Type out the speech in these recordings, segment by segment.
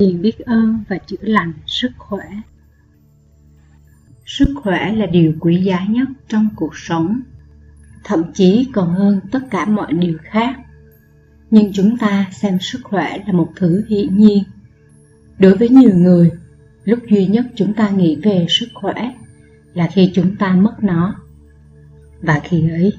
Tiền biết ơn và chữa lành sức khỏe Sức khỏe là điều quý giá nhất trong cuộc sống, thậm chí còn hơn tất cả mọi điều khác. Nhưng chúng ta xem sức khỏe là một thứ hiển nhiên. Đối với nhiều người, lúc duy nhất chúng ta nghĩ về sức khỏe là khi chúng ta mất nó. Và khi ấy,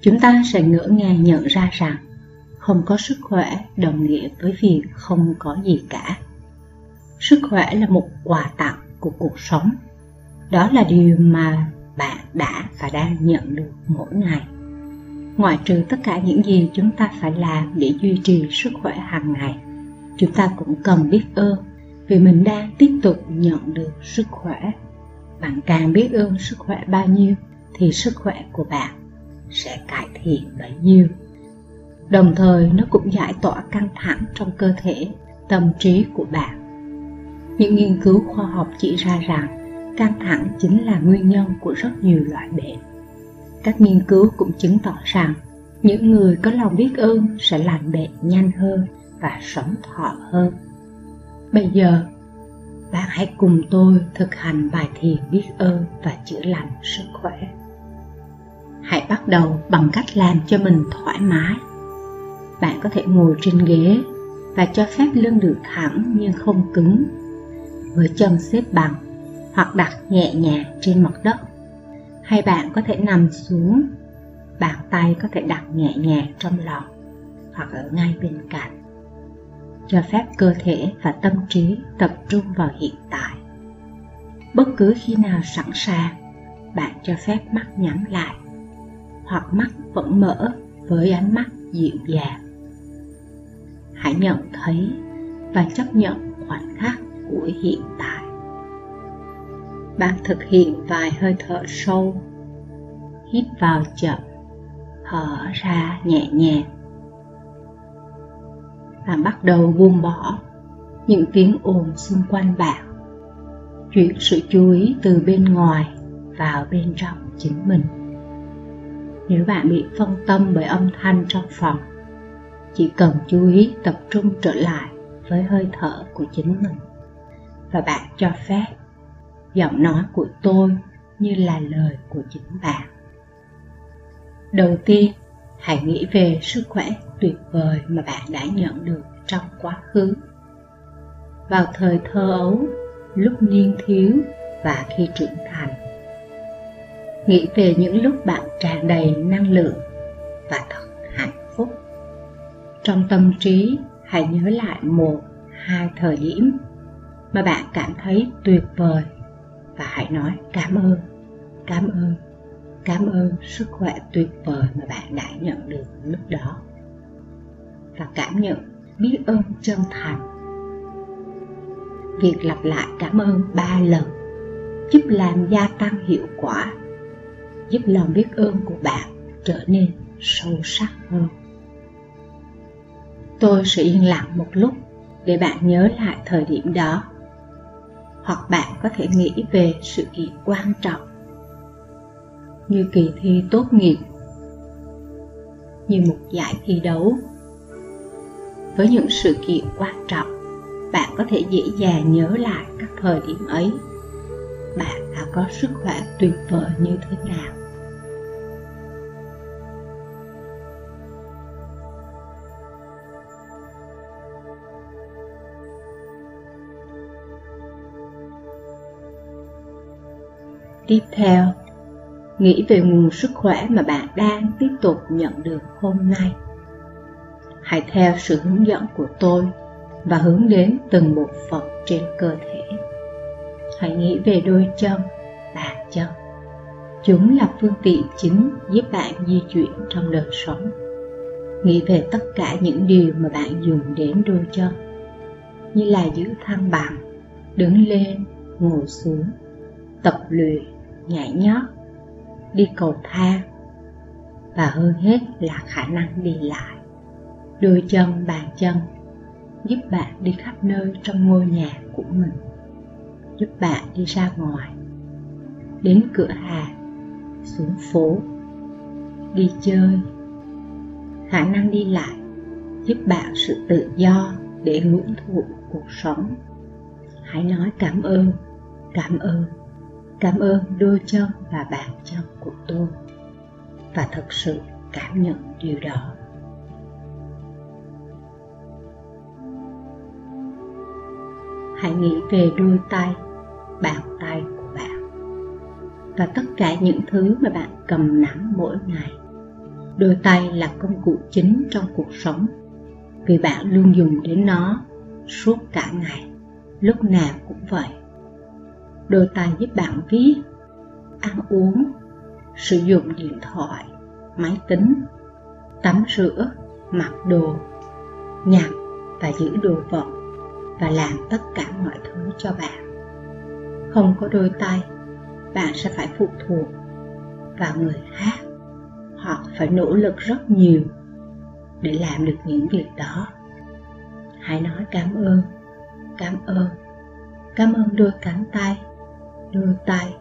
chúng ta sẽ ngỡ ngàng nhận ra rằng không có sức khỏe đồng nghĩa với việc không có gì cả sức khỏe là một quà tặng của cuộc sống. Đó là điều mà bạn đã và đang nhận được mỗi ngày. Ngoại trừ tất cả những gì chúng ta phải làm để duy trì sức khỏe hàng ngày, chúng ta cũng cần biết ơn vì mình đang tiếp tục nhận được sức khỏe. Bạn càng biết ơn sức khỏe bao nhiêu, thì sức khỏe của bạn sẽ cải thiện bấy nhiêu. Đồng thời, nó cũng giải tỏa căng thẳng trong cơ thể, tâm trí của bạn những nghiên cứu khoa học chỉ ra rằng căng thẳng chính là nguyên nhân của rất nhiều loại bệnh. Các nghiên cứu cũng chứng tỏ rằng những người có lòng biết ơn sẽ lành bệnh nhanh hơn và sống thọ hơn. Bây giờ, bạn hãy cùng tôi thực hành bài thiền biết ơn và chữa lành sức khỏe. Hãy bắt đầu bằng cách làm cho mình thoải mái. Bạn có thể ngồi trên ghế và cho phép lưng được thẳng nhưng không cứng với chân xếp bằng hoặc đặt nhẹ nhàng trên mặt đất. Hay bạn có thể nằm xuống, bàn tay có thể đặt nhẹ nhàng trong lòng hoặc ở ngay bên cạnh, cho phép cơ thể và tâm trí tập trung vào hiện tại. Bất cứ khi nào sẵn sàng, bạn cho phép mắt nhắm lại hoặc mắt vẫn mở với ánh mắt dịu dàng. Hãy nhận thấy và chấp nhận khoảnh khắc của hiện tại. Bạn thực hiện vài hơi thở sâu, hít vào chậm, thở ra nhẹ nhàng. Bạn bắt đầu buông bỏ những tiếng ồn xung quanh bạn, chuyển sự chú ý từ bên ngoài vào bên trong chính mình. Nếu bạn bị phân tâm bởi âm thanh trong phòng, chỉ cần chú ý tập trung trở lại với hơi thở của chính mình và bạn cho phép. Giọng nói của tôi như là lời của chính bạn. Đầu tiên, hãy nghĩ về sức khỏe tuyệt vời mà bạn đã nhận được trong quá khứ. Vào thời thơ ấu, lúc niên thiếu và khi trưởng thành, nghĩ về những lúc bạn tràn đầy năng lượng và thật hạnh phúc. Trong tâm trí, hãy nhớ lại một, hai thời điểm mà bạn cảm thấy tuyệt vời. Và hãy nói, cảm ơn cảm ơn cảm ơn sức khỏe tuyệt vời mà bạn đã nhận được lúc đó. Và cảm nhận biết ơn chân thành. Việc lặp lại cảm ơn ba lần giúp làm gia tăng hiệu quả, giúp lòng biết ơn của bạn trở nên sâu sắc hơn. Tôi sẽ yên lặng một lúc để bạn nhớ lại thời điểm đó hoặc bạn có thể nghĩ về sự kiện quan trọng. Như kỳ thi tốt nghiệp, như một giải thi đấu. Với những sự kiện quan trọng, bạn có thể dễ dàng nhớ lại các thời điểm ấy. Bạn đã có sức khỏe tuyệt vời như thế nào? Tiếp theo, nghĩ về nguồn sức khỏe mà bạn đang tiếp tục nhận được hôm nay. Hãy theo sự hướng dẫn của tôi và hướng đến từng bộ phận trên cơ thể. Hãy nghĩ về đôi chân, bàn chân. Chúng là phương tiện chính giúp bạn di chuyển trong đời sống. Nghĩ về tất cả những điều mà bạn dùng đến đôi chân, như là giữ thăng bằng, đứng lên, ngồi xuống, tập luyện, nhảy nhót, đi cầu thang và hơn hết là khả năng đi lại. Đôi chân bàn chân giúp bạn đi khắp nơi trong ngôi nhà của mình, giúp bạn đi ra ngoài, đến cửa hàng, xuống phố, đi chơi. Khả năng đi lại giúp bạn sự tự do để hưởng thụ cuộc sống. Hãy nói cảm ơn, cảm ơn, cảm ơn đôi chân và bàn chân của tôi và thật sự cảm nhận điều đó. Hãy nghĩ về đôi tay, bàn tay của bạn và tất cả những thứ mà bạn cầm nắm mỗi ngày. Đôi tay là công cụ chính trong cuộc sống vì bạn luôn dùng đến nó suốt cả ngày, lúc nào cũng vậy. Đôi tay giúp bạn viết, ăn uống, sử dụng điện thoại, máy tính, tắm rửa, mặc đồ, nhặt và giữ đồ vật và làm tất cả mọi thứ cho bạn. Không có đôi tay, bạn sẽ phải phụ thuộc vào người khác. Hoặc phải nỗ lực rất nhiều để làm được những việc đó. Hãy nói cảm ơn cảm ơn cảm ơn đôi cánh tay đưa tay,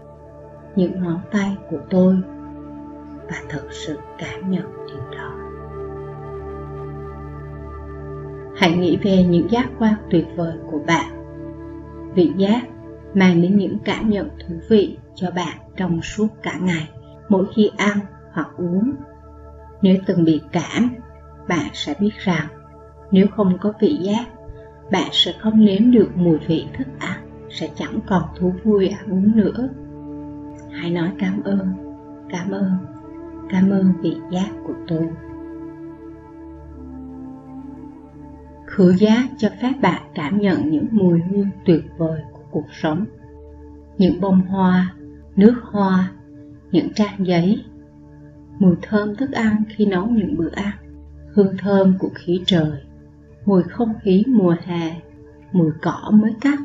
những ngón tay của tôi, và thật sự cảm nhận điều đó. Hãy nghĩ về những giác quan tuyệt vời của bạn, vị giác mang đến những cảm nhận thú vị cho bạn trong suốt cả ngày, mỗi khi ăn hoặc uống. Nếu từng bị cảm, bạn sẽ biết rằng nếu không có vị giác, bạn sẽ không nếm được mùi vị thức ăn sẽ chẳng còn thú vui ăn uống nữa. Hãy nói cảm ơn cảm ơn cảm ơn vị giác của tôi. Khử giác cho phép bạn cảm nhận những mùi hương tuyệt vời của cuộc sống. Những bông hoa, nước hoa, những trang giấy. Mùi thơm thức ăn khi nấu những bữa ăn. Hương thơm của khí trời. Mùi không khí mùa hè. Mùi cỏ mới cắt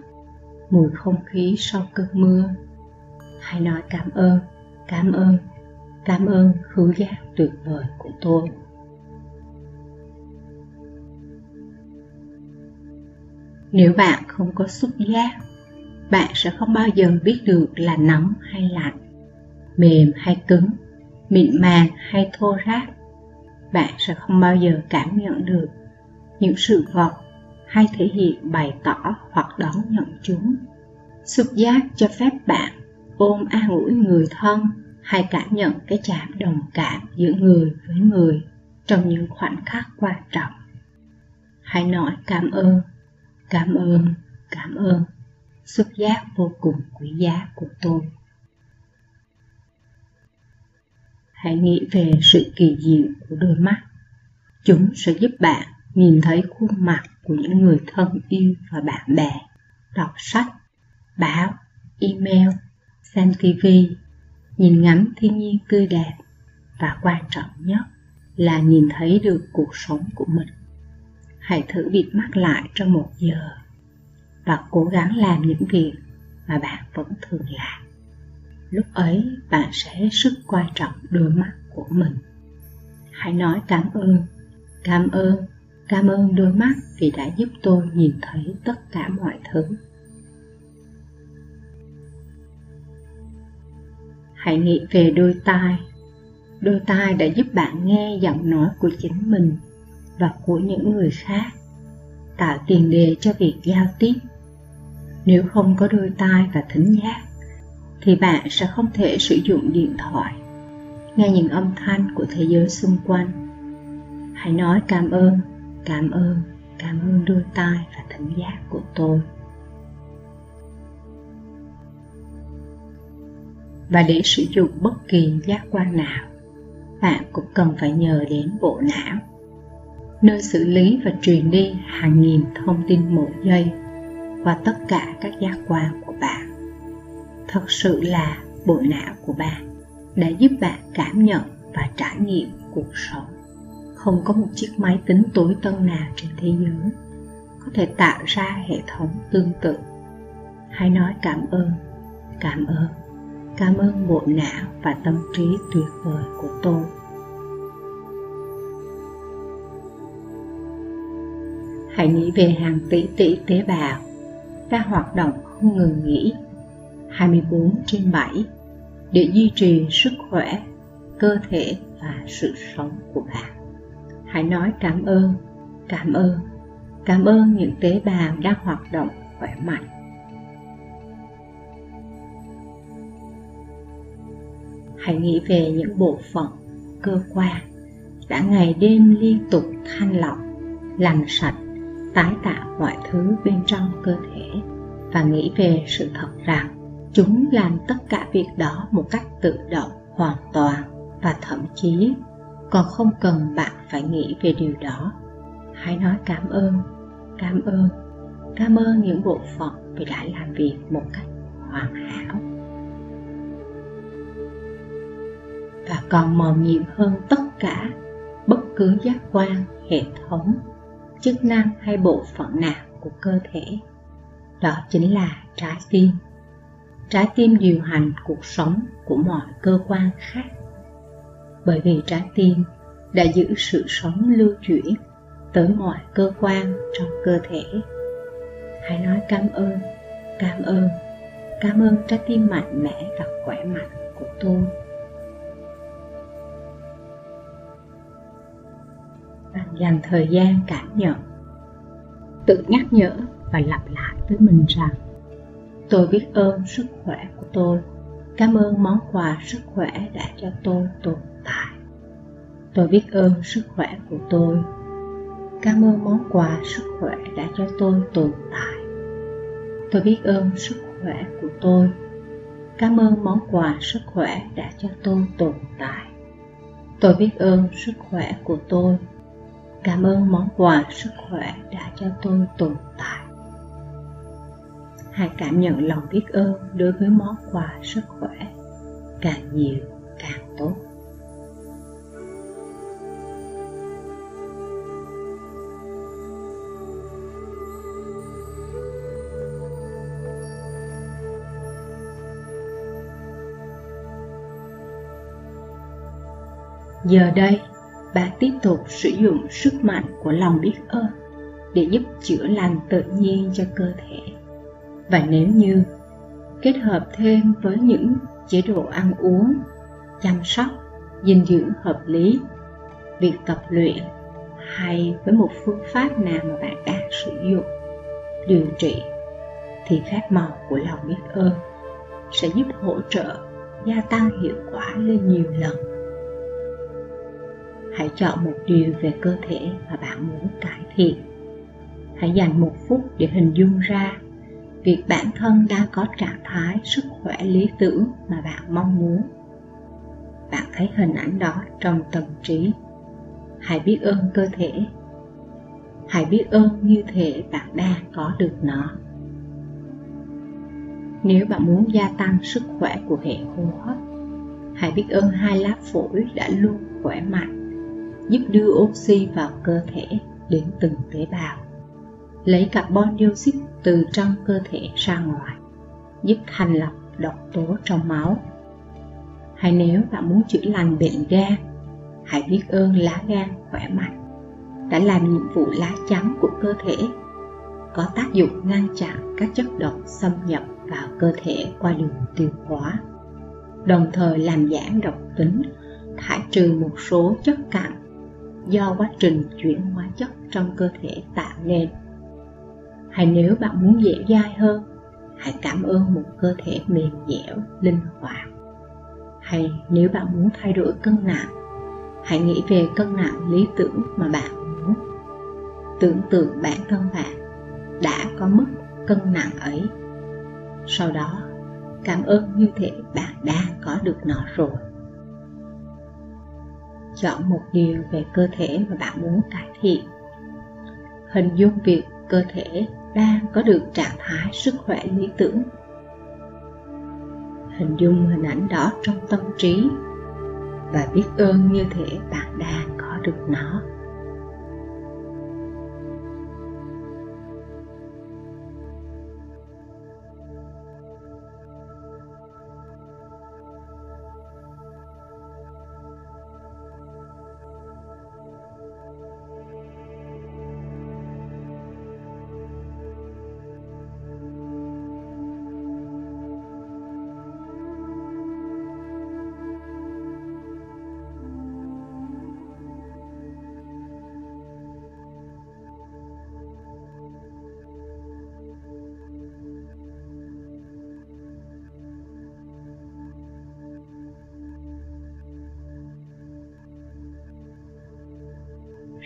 mùi không khí sau cơn mưa. Hãy nói cảm ơn cảm ơn cảm ơn khứu giác tuyệt vời của tôi. Nếu bạn không có xúc giác, bạn sẽ không bao giờ biết được là nóng hay lạnh, mềm hay cứng, mịn màng hay thô ráp. Bạn sẽ không bao giờ cảm nhận được những sự vật hay thể hiện bày tỏ hoặc đón nhận chúng. Xúc giác cho phép bạn ôm an ủi người thân hay cảm nhận cái chạm đồng cảm giữa người với người trong những khoảnh khắc quan trọng. Hãy nói cảm ơn cảm ơn cảm ơn. Xúc giác vô cùng quý giá của tôi. Hãy nghĩ về sự kỳ diệu của đôi mắt. Chúng sẽ giúp bạn nhìn thấy khuôn mặt của những người thân yêu và bạn bè, đọc sách, báo, email, xem tv nhìn ngắm thiên nhiên tươi đẹp và quan trọng nhất là nhìn thấy được cuộc sống của mình. Hãy thử bịt mắt lại trong một giờ và cố gắng làm những việc mà bạn vẫn thường làm. Lúc ấy, bạn sẽ hết sức quan trọng đôi mắt của mình. Hãy nói cảm ơn cảm ơn cảm ơn đôi mắt vì đã giúp tôi nhìn thấy tất cả mọi thứ. Hãy nghĩ về đôi tai. Đôi tai đã giúp bạn nghe giọng nói của chính mình và của những người khác, tạo tiền đề cho việc giao tiếp. Nếu không có đôi tai và thính giác, thì bạn sẽ không thể sử dụng điện thoại, nghe những âm thanh của thế giới xung quanh. Hãy nói cảm ơn cảm ơn cảm ơn đôi tai và thính giác của tôi. Và để sử dụng bất kỳ giác quan nào, bạn cũng cần phải nhờ đến bộ não, nơi xử lý và truyền đi hàng nghìn thông tin mỗi giây qua tất cả các giác quan của bạn. Thật sự là bộ não của bạn đã giúp bạn cảm nhận và trải nghiệm cuộc sống không có một chiếc máy tính tối tân nào trên thế giới có thể tạo ra hệ thống tương tự. Hãy nói cảm ơn cảm ơn cảm ơn bộ não và tâm trí tuyệt vời của tôi. Hãy nghĩ về hàng tỷ tỷ tế bào đang hoạt động không ngừng nghỉ. 24 trên 7 để duy trì sức khỏe, cơ thể và sự sống của bạn. Hãy nói cảm ơn, cảm ơn, cảm ơn những tế bào đang hoạt động khỏe mạnh. Hãy nghĩ về những bộ phận cơ quan đã ngày đêm liên tục thanh lọc làm sạch tái tạo mọi thứ bên trong cơ thể và nghĩ về sự thật rằng chúng làm tất cả việc đó một cách tự động hoàn toàn và thậm chí còn không cần bạn phải nghĩ về điều đó. Hãy nói cảm ơn cảm ơn cảm ơn những bộ phận vì đã làm việc một cách hoàn hảo. Và còn màu nhiệm hơn tất cả bất cứ giác quan, hệ thống, chức năng hay bộ phận nào của cơ thể. Đó chính là trái tim. Trái tim điều hành cuộc sống của mọi cơ quan khác bởi vì trái tim đã giữ sự sống lưu chuyển tới mọi cơ quan trong cơ thể. Hãy nói cảm ơn cảm ơn cảm ơn trái tim mạnh mẽ và khỏe mạnh của tôi. Bạn dành thời gian cảm nhận, tự nhắc nhở và lặp lại với mình rằng, tôi biết ơn sức khỏe của tôi, cảm ơn món quà sức khỏe đã cho tôi tồn tại. Tôi biết ơn sức khỏe của tôi. Cảm ơn món quà sức khỏe đã cho tôi tồn tại. Tôi biết ơn sức khỏe của tôi. Cảm ơn món quà sức khỏe đã cho tôi tồn tại. Tôi biết ơn sức khỏe của tôi. Cảm ơn món quà sức khỏe đã cho tôi tồn tại. Hãy cảm nhận lòng biết ơn đối với món quà sức khỏe. Càng nhiều, càng tốt. Giờ đây bạn tiếp tục sử dụng sức mạnh của lòng biết ơn để giúp chữa lành tự nhiên cho cơ thể. Và nếu như kết hợp thêm với những chế độ ăn uống, chăm sóc, dinh dưỡng hợp lý, việc tập luyện hay với một phương pháp nào mà bạn đang sử dụng, điều trị, thì phép màu của lòng biết ơn sẽ giúp hỗ trợ, gia tăng hiệu quả lên nhiều lần hãy chọn một điều về cơ thể mà bạn muốn cải thiện. Hãy dành một phút để hình dung ra việc bản thân đang có trạng thái sức khỏe lý tưởng mà bạn mong muốn. Bạn thấy hình ảnh đó trong tâm trí. Hãy biết ơn cơ thể. Hãy biết ơn như thể bạn đang có được nó. Nếu bạn muốn gia tăng sức khỏe của hệ hô hấp, hãy biết ơn hai lá phổi đã luôn khỏe mạnh giúp đưa oxy vào cơ thể đến từng tế bào. Lấy carbon dioxide từ trong cơ thể ra ngoài, giúp thanh lọc độc tố trong máu. Hay nếu bạn muốn chữa lành bệnh gan, hãy biết ơn lá gan khỏe mạnh. Đã làm nhiệm vụ lá chắn của cơ thể, có tác dụng ngăn chặn các chất độc xâm nhập vào cơ thể qua đường tiêu hóa. Đồng thời làm giảm độc tính, thải trừ một số chất cặn do quá trình chuyển hóa chất trong cơ thể tạo nên. Hay nếu bạn muốn dễ dai hơn, hãy cảm ơn một cơ thể mềm dẻo, linh hoạt. Hay nếu bạn muốn thay đổi cân nặng, hãy nghĩ về cân nặng lý tưởng mà bạn muốn. Tưởng tượng bản thân bạn đã có mức cân nặng ấy. Sau đó, cảm ơn như thể bạn đang có được nó rồi chọn một điều về cơ thể mà bạn muốn cải thiện. Hình dung việc cơ thể đang có được trạng thái sức khỏe lý tưởng. Hình dung hình ảnh đó trong tâm trí và biết ơn như thể bạn đang có được nó.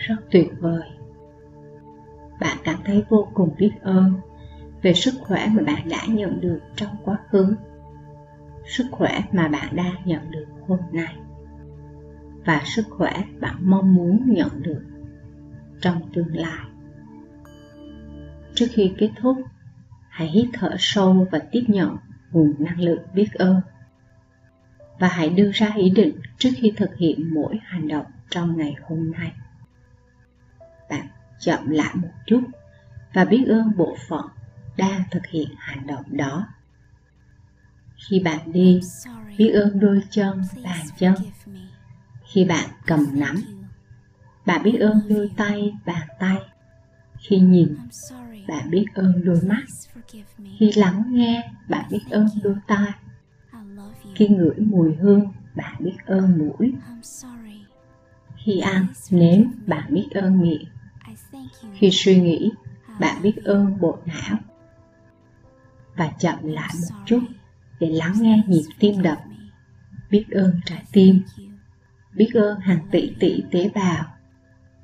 Rất tuyệt vời. Bạn cảm thấy vô cùng biết ơn về sức khỏe mà bạn đã nhận được trong quá khứ, sức khỏe mà bạn đang nhận được hôm nay, và sức khỏe bạn mong muốn nhận được trong tương lai. Trước khi kết thúc, hãy hít thở sâu và tiếp nhận nguồn năng lượng biết ơn, và hãy đưa ra ý định trước khi thực hiện mỗi hành động trong ngày hôm nay bạn chậm lại một chút và biết ơn bộ phận đang thực hiện hành động đó. Khi bạn đi biết ơn đôi chân bàn chân. khi bạn cầm nắm bạn biết ơn đôi tay bàn tay. Khi nhìn bạn biết ơn đôi mắt. Khi lắng nghe bạn biết ơn đôi tai. Khi ngửi mùi hương bạn biết ơn mũi. Khi ăn nếm bạn biết ơn miệng khi suy nghĩ bạn biết ơn bộ não. Và chậm lại một chút để lắng nghe nhịp tim đập. Biết ơn trái tim. biết ơn hàng tỷ tỷ tế bào.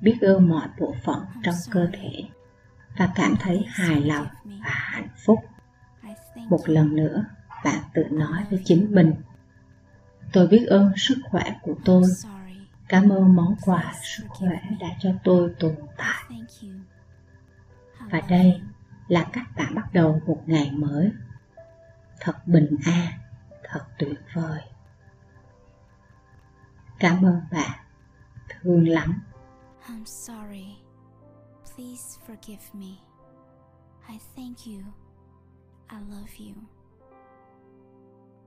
Biết ơn mọi bộ phận trong cơ thể. Và cảm thấy hài lòng và hạnh phúc. Một lần nữa bạn tự nói với chính mình. Tôi biết ơn sức khỏe của tôi cảm ơn món quà sức khỏe đã cho tôi tồn tại và đây là cách bạn bắt đầu một ngày mới thật bình an thật tuyệt vời cảm ơn bạn thương lắm I'm sorry. Please forgive me. I thank you. I love you.